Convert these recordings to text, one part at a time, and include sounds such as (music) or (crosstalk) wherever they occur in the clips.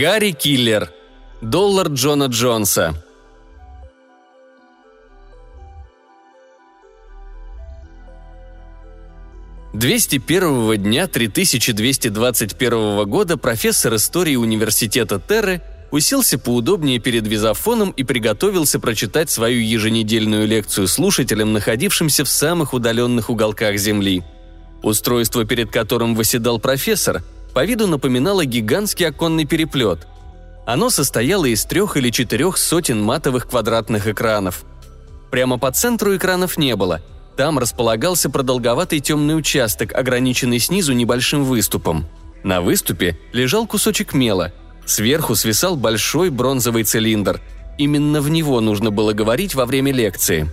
Гарри Киллер. Доллар Джона Джонса. Двести первого дня 3221 года профессор истории университета Терры уселся поудобнее перед визофоном и приготовился прочитать свою еженедельную лекцию слушателям, находившимся в самых удаленных уголках Земли. Устройство, перед которым восседал профессор, по виду напоминало гигантский оконный переплет. Оно состояло из трех или четырех сотен матовых квадратных экранов. Прямо по центру экранов не было – там располагался продолговатый темный участок, ограниченный снизу небольшим выступом. На выступе лежал кусочек мела. Сверху свисал большой бронзовый цилиндр. Именно в него нужно было говорить во время лекции.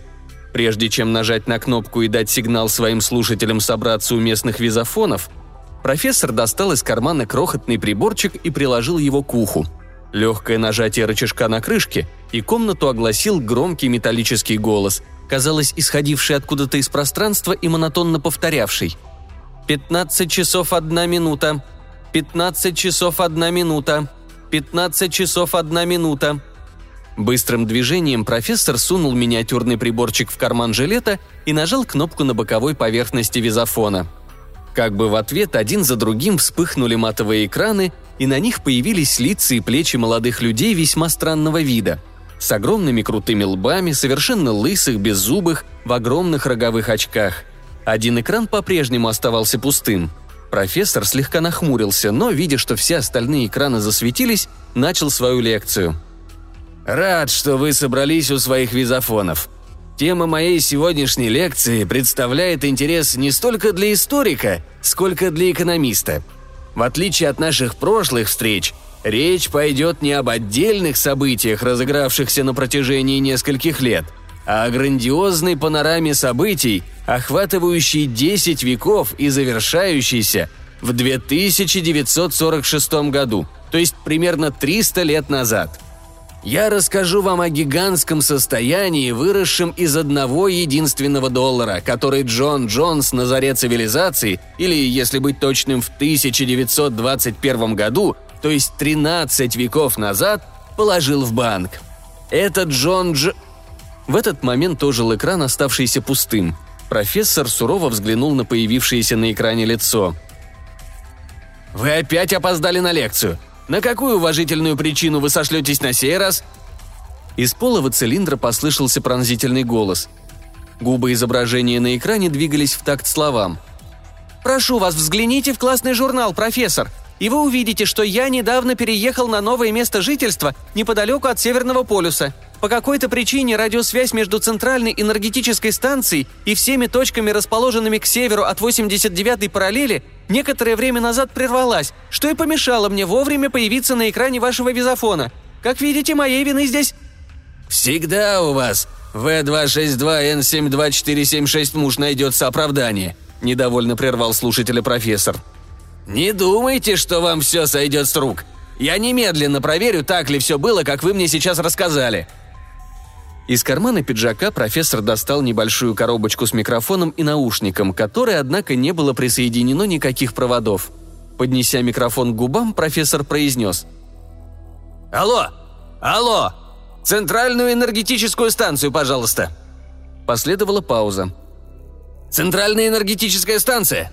Прежде чем нажать на кнопку и дать сигнал своим слушателям собраться у местных визофонов, профессор достал из кармана крохотный приборчик и приложил его к уху. Легкое нажатие рычажка на крышке, и комнату огласил громкий металлический голос – казалось, исходивший откуда-то из пространства и монотонно повторявший. «Пятнадцать часов одна минута. Пятнадцать часов одна минута. Пятнадцать часов одна минута». Быстрым движением профессор сунул миниатюрный приборчик в карман жилета и нажал кнопку на боковой поверхности визофона. Как бы в ответ один за другим вспыхнули матовые экраны, и на них появились лица и плечи молодых людей весьма странного вида – с огромными крутыми лбами, совершенно лысых, беззубых, в огромных роговых очках. Один экран по-прежнему оставался пустым. Профессор слегка нахмурился, но, видя, что все остальные экраны засветились, начал свою лекцию. «Рад, что вы собрались у своих визофонов. Тема моей сегодняшней лекции представляет интерес не столько для историка, сколько для экономиста. В отличие от наших прошлых встреч, Речь пойдет не об отдельных событиях, разыгравшихся на протяжении нескольких лет, а о грандиозной панораме событий, охватывающей 10 веков и завершающейся в 2946 году, то есть примерно 300 лет назад. Я расскажу вам о гигантском состоянии, выросшем из одного единственного доллара, который Джон Джонс на заре цивилизации, или, если быть точным, в 1921 году, то есть 13 веков назад, положил в банк. Это Джон Дж... В этот момент ожил экран, оставшийся пустым. Профессор сурово взглянул на появившееся на экране лицо. «Вы опять опоздали на лекцию. На какую уважительную причину вы сошлетесь на сей раз?» Из полого цилиндра послышался пронзительный голос. Губы изображения на экране двигались в такт словам. «Прошу вас, взгляните в классный журнал, профессор и вы увидите, что я недавно переехал на новое место жительства неподалеку от Северного полюса. По какой-то причине радиосвязь между центральной энергетической станцией и всеми точками, расположенными к северу от 89-й параллели, некоторое время назад прервалась, что и помешало мне вовремя появиться на экране вашего визофона. Как видите, моей вины здесь... «Всегда у вас В262N72476 муж найдется оправдание», – недовольно прервал слушателя профессор. «Не думайте, что вам все сойдет с рук. Я немедленно проверю, так ли все было, как вы мне сейчас рассказали». Из кармана пиджака профессор достал небольшую коробочку с микрофоном и наушником, которой, однако, не было присоединено никаких проводов. Поднеся микрофон к губам, профессор произнес. «Алло! Алло! Центральную энергетическую станцию, пожалуйста!» Последовала пауза. «Центральная энергетическая станция!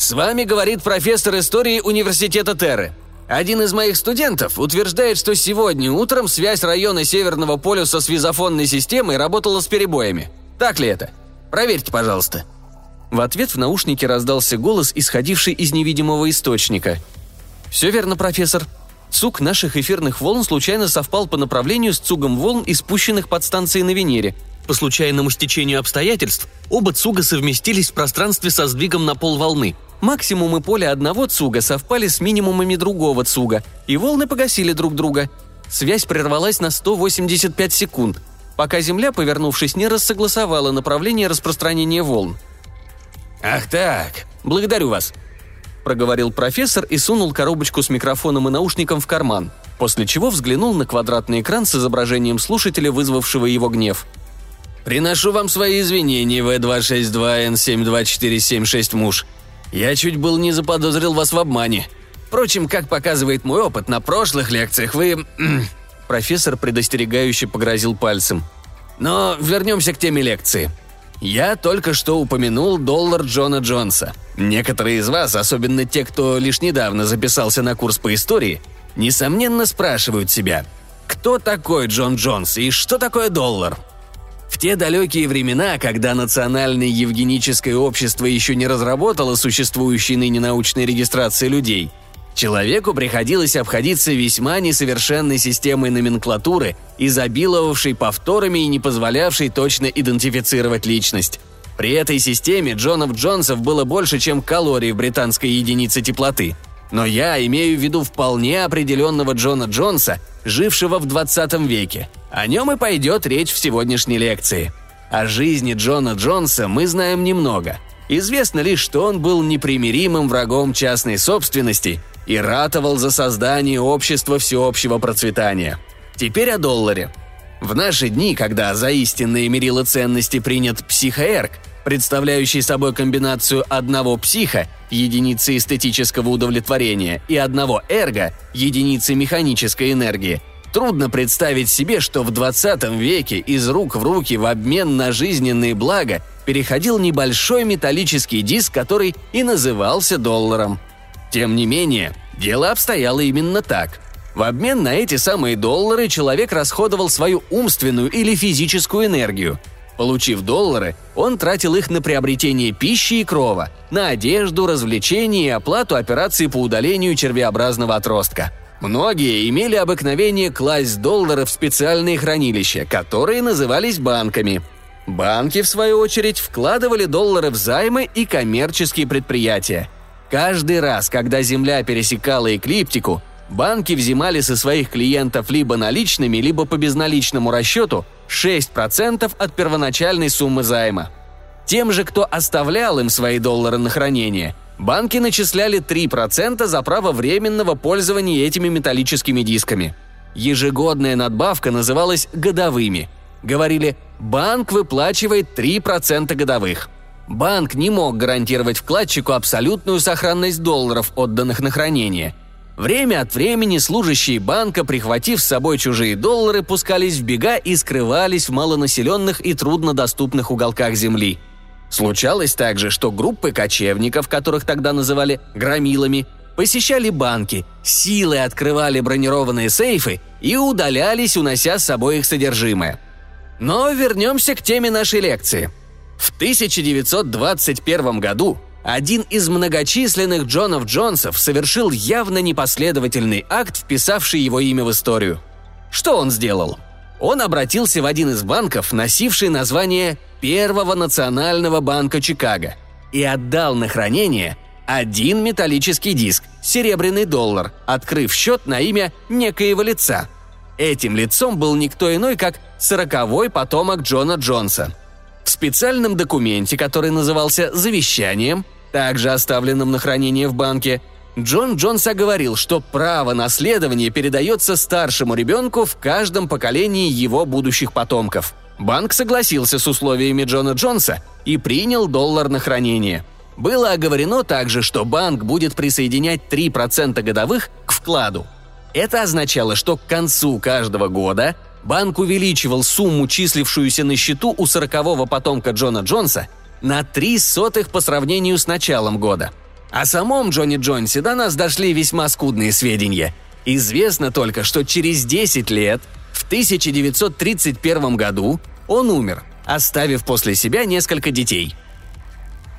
С вами говорит профессор истории университета Терры. Один из моих студентов утверждает, что сегодня утром связь района Северного полюса с визофонной системой работала с перебоями. Так ли это? Проверьте, пожалуйста». В ответ в наушнике раздался голос, исходивший из невидимого источника. «Все верно, профессор. Цуг наших эфирных волн случайно совпал по направлению с цугом волн, испущенных под станцией на Венере. По случайному стечению обстоятельств оба цуга совместились в пространстве со сдвигом на пол волны – Максимумы поля одного цуга совпали с минимумами другого цуга, и волны погасили друг друга. Связь прервалась на 185 секунд, пока Земля, повернувшись, не рассогласовала направление распространения волн. «Ах так, благодарю вас», – проговорил профессор и сунул коробочку с микрофоном и наушником в карман, после чего взглянул на квадратный экран с изображением слушателя, вызвавшего его гнев. «Приношу вам свои извинения, В262N72476 муж. Я чуть был не заподозрил вас в обмане. Впрочем, как показывает мой опыт, на прошлых лекциях вы...» (clears throat) Профессор предостерегающе погрозил пальцем. «Но вернемся к теме лекции. Я только что упомянул доллар Джона Джонса. Некоторые из вас, особенно те, кто лишь недавно записался на курс по истории, несомненно спрашивают себя, кто такой Джон Джонс и что такое доллар? В те далекие времена, когда Национальное Евгеническое общество еще не разработало существующей ныне научной регистрации людей, человеку приходилось обходиться весьма несовершенной системой номенклатуры, изобиловавшей повторами и не позволявшей точно идентифицировать личность. При этой системе Джонов Джонсов было больше, чем калорий в британской единице теплоты. Но я имею в виду вполне определенного Джона Джонса, жившего в 20 веке. О нем и пойдет речь в сегодняшней лекции. О жизни Джона Джонса мы знаем немного. Известно лишь, что он был непримиримым врагом частной собственности и ратовал за создание общества всеобщего процветания. Теперь о долларе. В наши дни, когда за истинные мерила ценности принят психоэрк, представляющий собой комбинацию одного психа, единицы эстетического удовлетворения, и одного эрго, единицы механической энергии, трудно представить себе, что в 20 веке из рук в руки в обмен на жизненные блага переходил небольшой металлический диск, который и назывался долларом. Тем не менее, дело обстояло именно так – в обмен на эти самые доллары человек расходовал свою умственную или физическую энергию. Получив доллары, он тратил их на приобретение пищи и крова, на одежду, развлечения и оплату операций по удалению червеобразного отростка. Многие имели обыкновение класть доллары в специальные хранилища, которые назывались банками. Банки, в свою очередь, вкладывали доллары в займы и коммерческие предприятия. Каждый раз, когда Земля пересекала эклиптику, банки взимали со своих клиентов либо наличными, либо по безналичному расчету 6% от первоначальной суммы займа. Тем же, кто оставлял им свои доллары на хранение, банки начисляли 3% за право временного пользования этими металлическими дисками. Ежегодная надбавка называлась годовыми. Говорили «банк выплачивает 3% годовых». Банк не мог гарантировать вкладчику абсолютную сохранность долларов, отданных на хранение – Время от времени служащие банка, прихватив с собой чужие доллары, пускались в бега и скрывались в малонаселенных и труднодоступных уголках земли. Случалось также, что группы кочевников, которых тогда называли «громилами», посещали банки, силой открывали бронированные сейфы и удалялись, унося с собой их содержимое. Но вернемся к теме нашей лекции. В 1921 году один из многочисленных Джонов Джонсов совершил явно непоследовательный акт, вписавший его имя в историю. Что он сделал? Он обратился в один из банков, носивший название Первого национального банка Чикаго, и отдал на хранение один металлический диск, серебряный доллар, открыв счет на имя некоего лица. Этим лицом был никто иной, как сороковой потомок Джона Джонса – в специальном документе, который назывался «завещанием», также оставленном на хранение в банке, Джон Джонс оговорил, что право наследования передается старшему ребенку в каждом поколении его будущих потомков. Банк согласился с условиями Джона Джонса и принял доллар на хранение. Было оговорено также, что банк будет присоединять 3% годовых к вкладу. Это означало, что к концу каждого года банк увеличивал сумму, числившуюся на счету у сорокового потомка Джона Джонса, на три сотых по сравнению с началом года. О самом Джонни Джонсе до нас дошли весьма скудные сведения. Известно только, что через 10 лет, в 1931 году, он умер, оставив после себя несколько детей.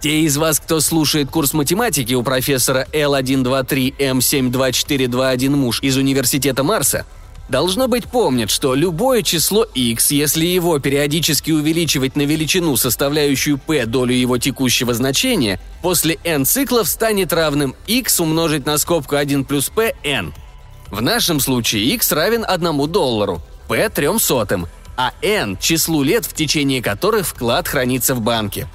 Те из вас, кто слушает курс математики у профессора L123M72421 муж из Университета Марса – Должно быть помнят, что любое число x, если его периодически увеличивать на величину, составляющую p долю его текущего значения, после n циклов станет равным x умножить на скобку 1 плюс p n. В нашем случае x равен 1 доллару, p – 3 сотым, а n – числу лет, в течение которых вклад хранится в банке.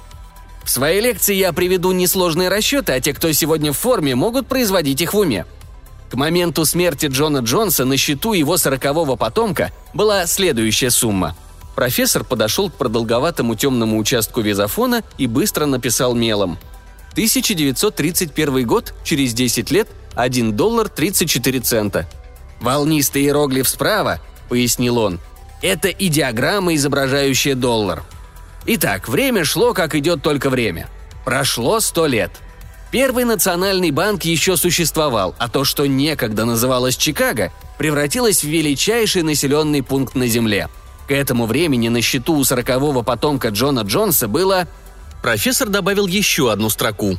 В своей лекции я приведу несложные расчеты, а те, кто сегодня в форме, могут производить их в уме – к моменту смерти Джона Джонса на счету его сорокового потомка была следующая сумма. Профессор подошел к продолговатому темному участку визофона и быстро написал мелом. 1931 год, через 10 лет, 1 доллар 34 цента. «Волнистый иероглиф справа», — пояснил он, — «это идиограмма, изображающая доллар». Итак, время шло, как идет только время. Прошло сто лет. Первый национальный банк еще существовал, а то, что некогда называлось Чикаго, превратилось в величайший населенный пункт на Земле. К этому времени на счету у сорокового потомка Джона Джонса было... Профессор добавил еще одну строку.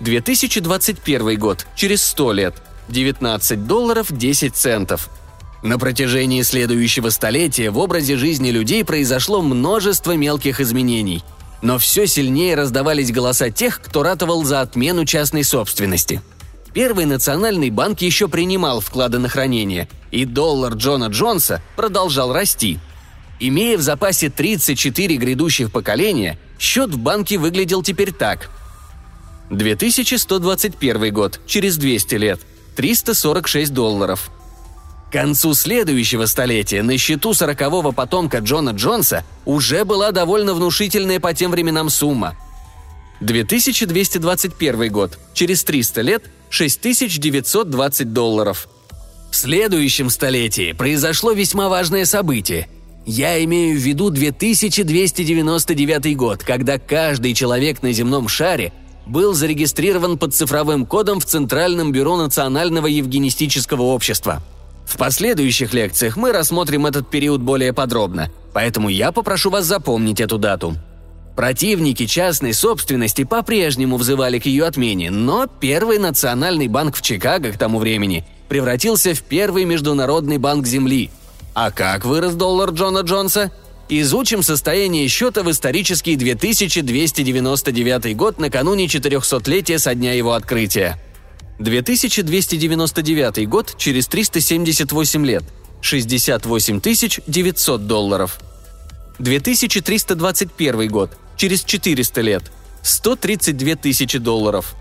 2021 год, через 100 лет. 19 долларов 10 центов. На протяжении следующего столетия в образе жизни людей произошло множество мелких изменений. Но все сильнее раздавались голоса тех, кто ратовал за отмену частной собственности. Первый национальный банк еще принимал вклады на хранение, и доллар Джона Джонса продолжал расти. Имея в запасе 34 грядущих поколения, счет в банке выглядел теперь так. 2121 год, через 200 лет, 346 долларов – к концу следующего столетия на счету сорокового потомка Джона Джонса уже была довольно внушительная по тем временам сумма. 2221 год. Через 300 лет – 6920 долларов. В следующем столетии произошло весьма важное событие. Я имею в виду 2299 год, когда каждый человек на земном шаре был зарегистрирован под цифровым кодом в Центральном бюро Национального евгенистического общества – в последующих лекциях мы рассмотрим этот период более подробно, поэтому я попрошу вас запомнить эту дату. Противники частной собственности по-прежнему взывали к ее отмене, но Первый национальный банк в Чикаго к тому времени превратился в первый международный банк Земли. А как вырос доллар Джона Джонса? Изучим состояние счета в исторический 2299 год накануне 400-летия со дня его открытия – 2299 год через 378 лет. 68 900 долларов. 2321 год. Через 400 лет. 132 тысячи долларов.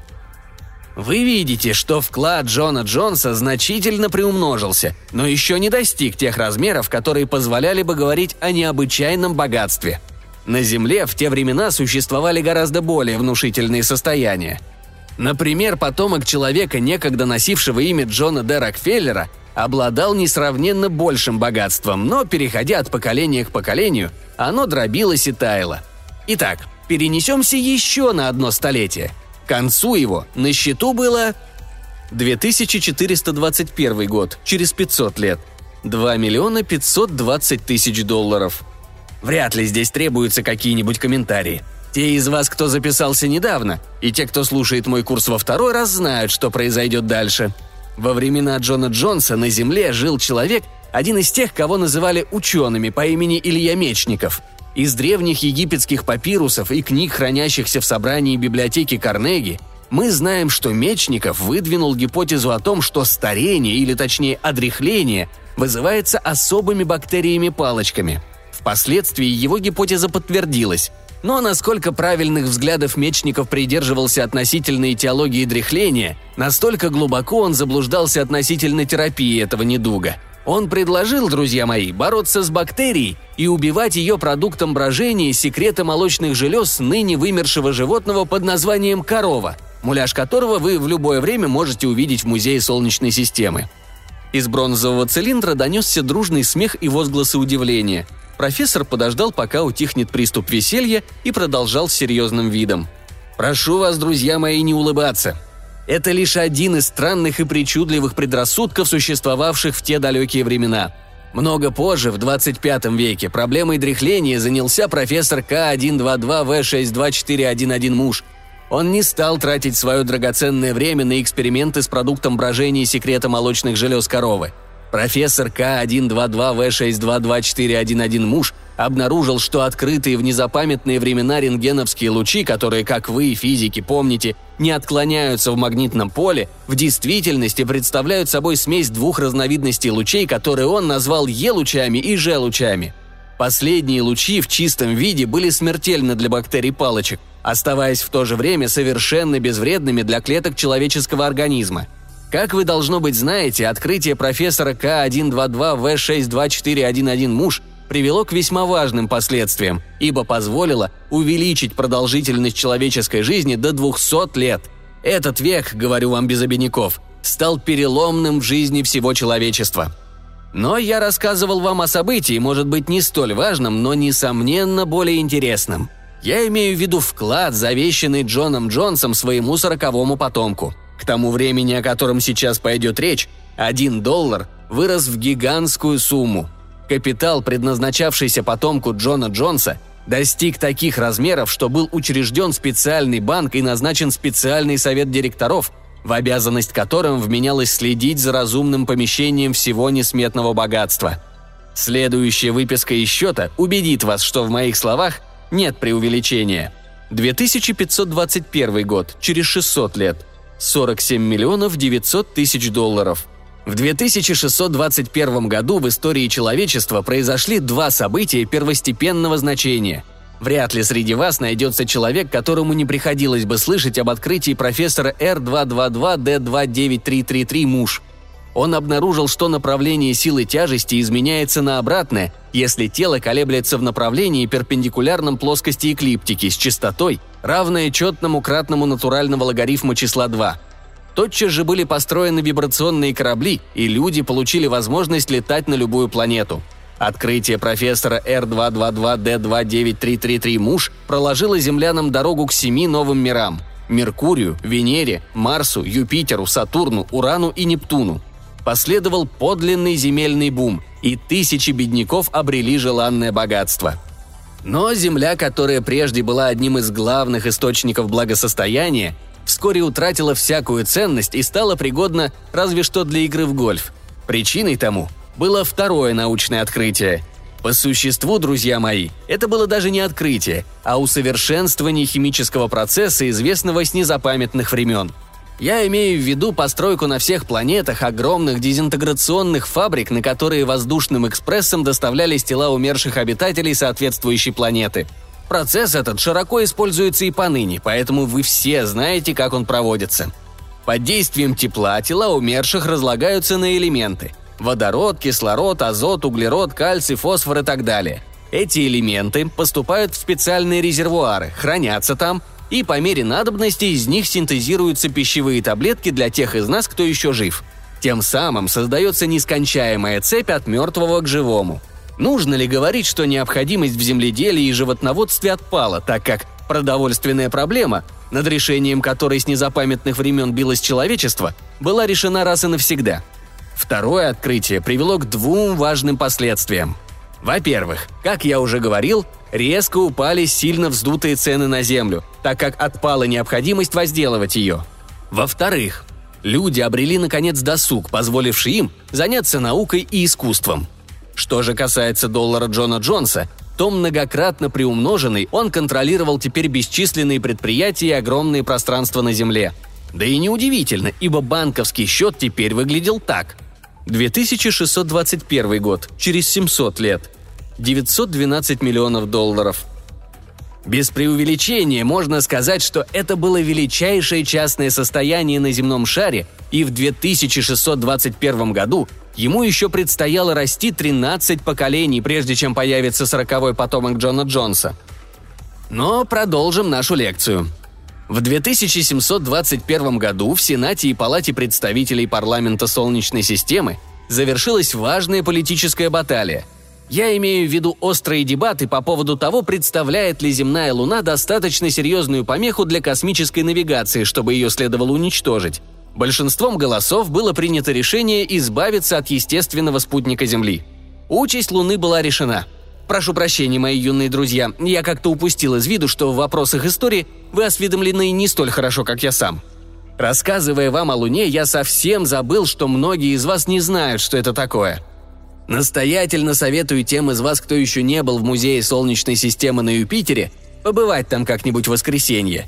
Вы видите, что вклад Джона Джонса значительно приумножился, но еще не достиг тех размеров, которые позволяли бы говорить о необычайном богатстве. На Земле в те времена существовали гораздо более внушительные состояния – Например, потомок человека, некогда носившего имя Джона Д. Рокфеллера, обладал несравненно большим богатством, но, переходя от поколения к поколению, оно дробилось и таяло. Итак, перенесемся еще на одно столетие. К концу его на счету было 2421 год, через 500 лет. 2 миллиона 520 тысяч долларов. Вряд ли здесь требуются какие-нибудь комментарии – те из вас, кто записался недавно, и те, кто слушает мой курс во второй раз, знают, что произойдет дальше. Во времена Джона Джонса на Земле жил человек, один из тех, кого называли учеными по имени Илья Мечников. Из древних египетских папирусов и книг, хранящихся в собрании библиотеки Карнеги, мы знаем, что Мечников выдвинул гипотезу о том, что старение, или точнее одряхление, вызывается особыми бактериями-палочками. Впоследствии его гипотеза подтвердилась – но насколько правильных взглядов Мечников придерживался относительно этиологии дряхления, настолько глубоко он заблуждался относительно терапии этого недуга. Он предложил, друзья мои, бороться с бактерией и убивать ее продуктом брожения секрета молочных желез ныне вымершего животного под названием корова, муляж которого вы в любое время можете увидеть в Музее Солнечной системы. Из бронзового цилиндра донесся дружный смех и возгласы удивления – Профессор подождал, пока утихнет приступ веселья, и продолжал с серьезным видом. «Прошу вас, друзья мои, не улыбаться. Это лишь один из странных и причудливых предрассудков, существовавших в те далекие времена. Много позже, в 25 веке, проблемой дряхления занялся профессор К122В62411 муж. Он не стал тратить свое драгоценное время на эксперименты с продуктом брожения секрета молочных желез коровы – Профессор К122В6224111 муж обнаружил, что открытые в незапамятные времена рентгеновские лучи, которые, как вы, физики, помните, не отклоняются в магнитном поле, в действительности представляют собой смесь двух разновидностей лучей, которые он назвал Е-лучами и Ж-лучами. Последние лучи в чистом виде были смертельны для бактерий палочек, оставаясь в то же время совершенно безвредными для клеток человеческого организма – как вы, должно быть, знаете, открытие профессора К122В62411 муж привело к весьма важным последствиям, ибо позволило увеличить продолжительность человеческой жизни до 200 лет. Этот век, говорю вам без обиняков, стал переломным в жизни всего человечества. Но я рассказывал вам о событии, может быть, не столь важном, но, несомненно, более интересном. Я имею в виду вклад, завещанный Джоном Джонсом своему сороковому потомку. К тому времени, о котором сейчас пойдет речь, один доллар вырос в гигантскую сумму. Капитал, предназначавшийся потомку Джона Джонса, достиг таких размеров, что был учрежден специальный банк и назначен специальный совет директоров, в обязанность которым вменялось следить за разумным помещением всего несметного богатства. Следующая выписка из счета убедит вас, что в моих словах нет преувеличения. 2521 год, через 600 лет. 47 миллионов 900 тысяч долларов – в 2621 году в истории человечества произошли два события первостепенного значения. Вряд ли среди вас найдется человек, которому не приходилось бы слышать об открытии профессора R222D29333 муж. Он обнаружил, что направление силы тяжести изменяется на обратное, если тело колеблется в направлении перпендикулярном плоскости эклиптики с частотой, равной четному кратному натурального логарифма числа 2 – Тотчас же были построены вибрационные корабли, и люди получили возможность летать на любую планету. Открытие профессора R222D29333 Муж проложило землянам дорогу к семи новым мирам – Меркурию, Венере, Марсу, Юпитеру, Сатурну, Урану и Нептуну. Последовал подлинный земельный бум, и тысячи бедняков обрели желанное богатство. Но Земля, которая прежде была одним из главных источников благосостояния, вскоре утратила всякую ценность и стала пригодна разве что для игры в гольф. Причиной тому было второе научное открытие. По существу, друзья мои, это было даже не открытие, а усовершенствование химического процесса, известного с незапамятных времен. Я имею в виду постройку на всех планетах огромных дезинтеграционных фабрик, на которые воздушным экспрессом доставлялись тела умерших обитателей соответствующей планеты – Процесс этот широко используется и поныне, поэтому вы все знаете, как он проводится. Под действием тепла тела умерших разлагаются на элементы – водород, кислород, азот, углерод, кальций, фосфор и так далее. Эти элементы поступают в специальные резервуары, хранятся там, и по мере надобности из них синтезируются пищевые таблетки для тех из нас, кто еще жив. Тем самым создается нескончаемая цепь от мертвого к живому – Нужно ли говорить, что необходимость в земледелии и животноводстве отпала, так как продовольственная проблема, над решением которой с незапамятных времен билось человечество, была решена раз и навсегда? Второе открытие привело к двум важным последствиям. Во-первых, как я уже говорил, резко упали сильно вздутые цены на землю, так как отпала необходимость возделывать ее. Во-вторых, люди обрели наконец досуг, позволивший им заняться наукой и искусством – что же касается доллара Джона Джонса, то многократно приумноженный он контролировал теперь бесчисленные предприятия и огромные пространства на Земле. Да и неудивительно, ибо банковский счет теперь выглядел так. 2621 год, через 700 лет. 912 миллионов долларов. Без преувеличения можно сказать, что это было величайшее частное состояние на земном шаре, и в 2621 году Ему еще предстояло расти 13 поколений, прежде чем появится сороковой потомок Джона Джонса. Но продолжим нашу лекцию. В 2721 году в Сенате и Палате представителей парламента Солнечной системы завершилась важная политическая баталия. Я имею в виду острые дебаты по поводу того, представляет ли земная Луна достаточно серьезную помеху для космической навигации, чтобы ее следовало уничтожить. Большинством голосов было принято решение избавиться от естественного спутника Земли. Участь Луны была решена. Прошу прощения, мои юные друзья, я как-то упустил из виду, что в вопросах истории вы осведомлены не столь хорошо, как я сам. Рассказывая вам о Луне, я совсем забыл, что многие из вас не знают, что это такое. Настоятельно советую тем из вас, кто еще не был в музее Солнечной системы на Юпитере, побывать там как-нибудь в воскресенье.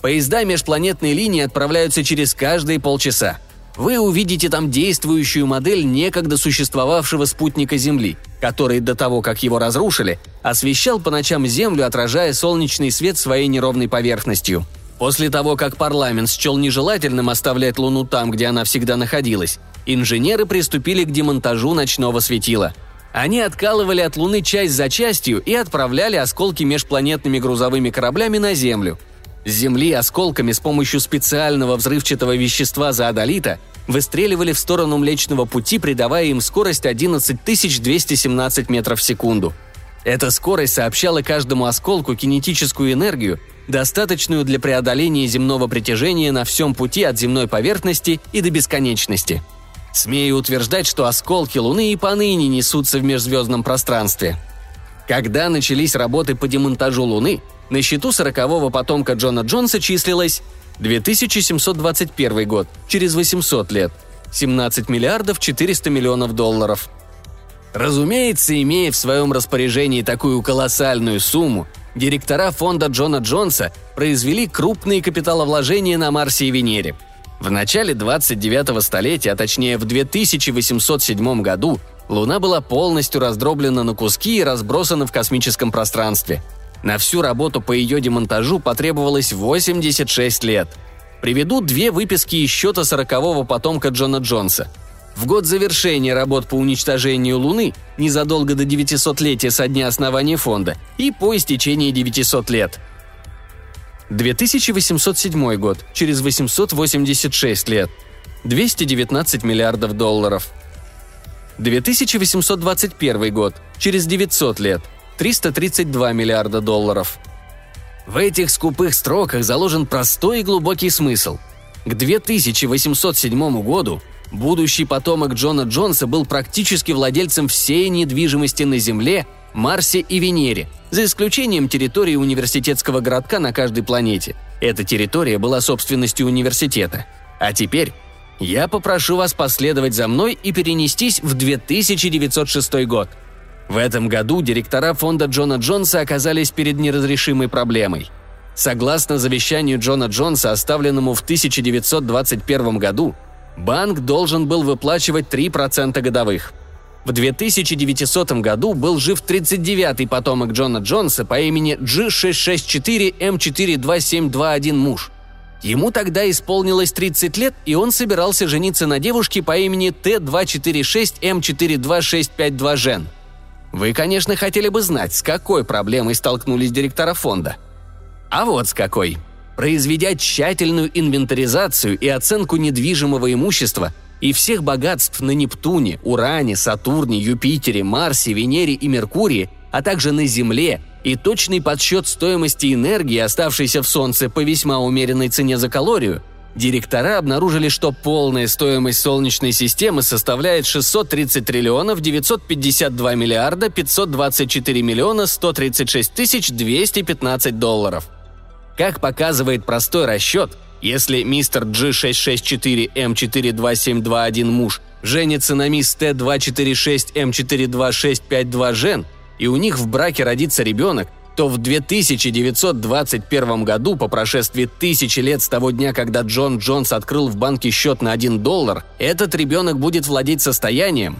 Поезда межпланетной линии отправляются через каждые полчаса. Вы увидите там действующую модель некогда существовавшего спутника Земли, который до того, как его разрушили, освещал по ночам Землю, отражая солнечный свет своей неровной поверхностью. После того, как парламент счел нежелательным оставлять Луну там, где она всегда находилась, инженеры приступили к демонтажу ночного светила. Они откалывали от Луны часть за частью и отправляли осколки межпланетными грузовыми кораблями на Землю – С Земли осколками с помощью специального взрывчатого вещества зоодолита выстреливали в сторону Млечного Пути, придавая им скорость 11 217 метров в секунду. Эта скорость сообщала каждому осколку кинетическую энергию, достаточную для преодоления земного притяжения на всем пути от земной поверхности и до бесконечности. Смею утверждать, что осколки Луны и поныне несутся в межзвездном пространстве. Когда начались работы по демонтажу Луны, на счету сорокового потомка Джона Джонса числилось 2721 год, через 800 лет, 17 миллиардов 400 миллионов долларов. Разумеется, имея в своем распоряжении такую колоссальную сумму, директора фонда Джона Джонса произвели крупные капиталовложения на Марсе и Венере. В начале 29-го столетия, а точнее в 2807 году, Луна была полностью раздроблена на куски и разбросана в космическом пространстве. На всю работу по ее демонтажу потребовалось 86 лет. Приведу две выписки из счета сорокового потомка Джона Джонса – в год завершения работ по уничтожению Луны, незадолго до 900-летия со дня основания фонда, и по истечении 900 лет. 2807 год, через 886 лет. 219 миллиардов долларов. 2821 год, через 900 лет. 332 миллиарда долларов. В этих скупых строках заложен простой и глубокий смысл. К 2807 году Будущий потомок Джона Джонса был практически владельцем всей недвижимости на Земле, Марсе и Венере, за исключением территории университетского городка на каждой планете. Эта территория была собственностью университета. А теперь я попрошу вас последовать за мной и перенестись в 2906 год. В этом году директора фонда Джона Джонса оказались перед неразрешимой проблемой. Согласно завещанию Джона Джонса, оставленному в 1921 году, банк должен был выплачивать 3% годовых. В 2900 году был жив 39-й потомок Джона Джонса по имени G664M42721 муж. Ему тогда исполнилось 30 лет, и он собирался жениться на девушке по имени Т246М42652 Жен. Вы, конечно, хотели бы знать, с какой проблемой столкнулись директора фонда. А вот с какой – произведя тщательную инвентаризацию и оценку недвижимого имущества и всех богатств на Нептуне, Уране, Сатурне, Юпитере, Марсе, Венере и Меркурии, а также на Земле, и точный подсчет стоимости энергии, оставшейся в Солнце по весьма умеренной цене за калорию, директора обнаружили, что полная стоимость Солнечной системы составляет 630 триллионов 952 миллиарда 524 миллиона 136 тысяч 215 долларов – как показывает простой расчет, если мистер G664M42721 муж женится на мисс Т246M42652 Жен, и у них в браке родится ребенок, то в 2921 году, по прошествии тысячи лет с того дня, когда Джон Джонс открыл в банке счет на 1 доллар, этот ребенок будет владеть состоянием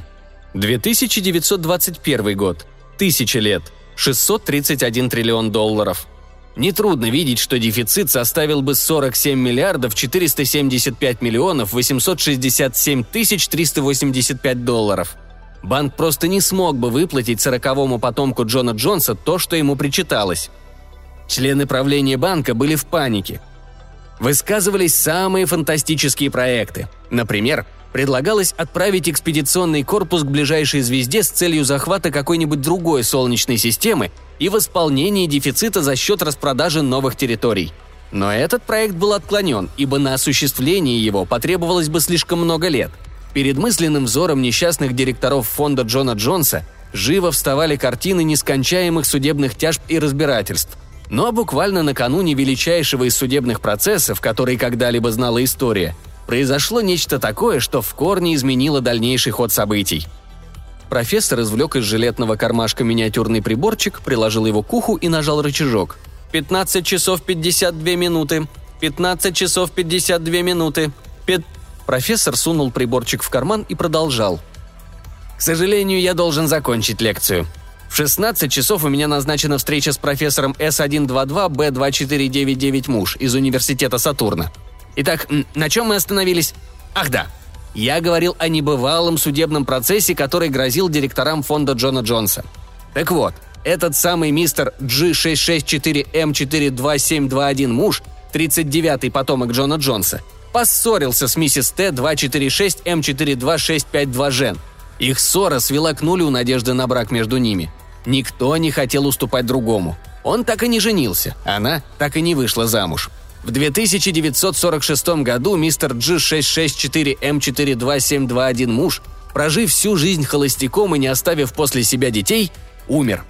2921 год. Тысяча лет. 631 триллион долларов. Нетрудно видеть, что дефицит составил бы 47 миллиардов 475 миллионов 867 тысяч 385 долларов. Банк просто не смог бы выплатить сороковому потомку Джона Джонса то, что ему причиталось. Члены правления банка были в панике. Высказывались самые фантастические проекты. Например, предлагалось отправить экспедиционный корпус к ближайшей звезде с целью захвата какой-нибудь другой Солнечной системы и восполнения дефицита за счет распродажи новых территорий. Но этот проект был отклонен, ибо на осуществление его потребовалось бы слишком много лет. Перед мысленным взором несчастных директоров фонда Джона Джонса живо вставали картины нескончаемых судебных тяжб и разбирательств. Но буквально накануне величайшего из судебных процессов, который когда-либо знала история – произошло нечто такое, что в корне изменило дальнейший ход событий. Профессор извлек из жилетного кармашка миниатюрный приборчик, приложил его к уху и нажал рычажок. «15 часов 52 минуты. 15 часов 52 минуты. Пят...» Профессор сунул приборчик в карман и продолжал. «К сожалению, я должен закончить лекцию. В 16 часов у меня назначена встреча с профессором С122Б2499 Муж из Университета Сатурна. Итак, на чем мы остановились? Ах да, я говорил о небывалом судебном процессе, который грозил директорам фонда Джона Джонса. Так вот, этот самый мистер G664M42721 муж, 39-й потомок Джона Джонса, поссорился с миссис Т246М42652 Жен. Их ссора свела к нулю надежды на брак между ними. Никто не хотел уступать другому. Он так и не женился, она так и не вышла замуж. В 2946 году мистер G664M42721 муж, прожив всю жизнь холостяком и не оставив после себя детей, умер.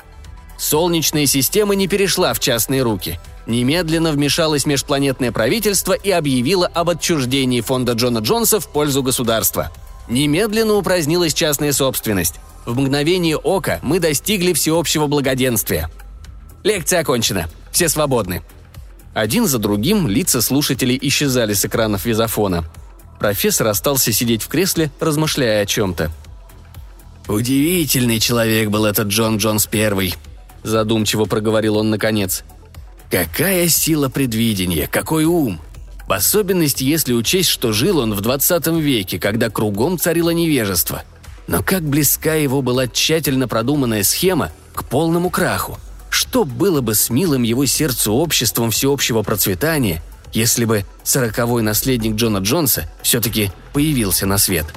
Солнечная система не перешла в частные руки. Немедленно вмешалось межпланетное правительство и объявило об отчуждении фонда Джона Джонса в пользу государства. Немедленно упразднилась частная собственность. В мгновение ока мы достигли всеобщего благоденствия. Лекция окончена. Все свободны. Один за другим лица слушателей исчезали с экранов визофона. Профессор остался сидеть в кресле, размышляя о чем-то. «Удивительный человек был этот Джон Джонс Первый», – задумчиво проговорил он наконец. «Какая сила предвидения, какой ум! В особенности, если учесть, что жил он в 20 веке, когда кругом царило невежество. Но как близка его была тщательно продуманная схема к полному краху – что было бы с милым его сердцу обществом всеобщего процветания, если бы сороковой наследник Джона Джонса все-таки появился на свет –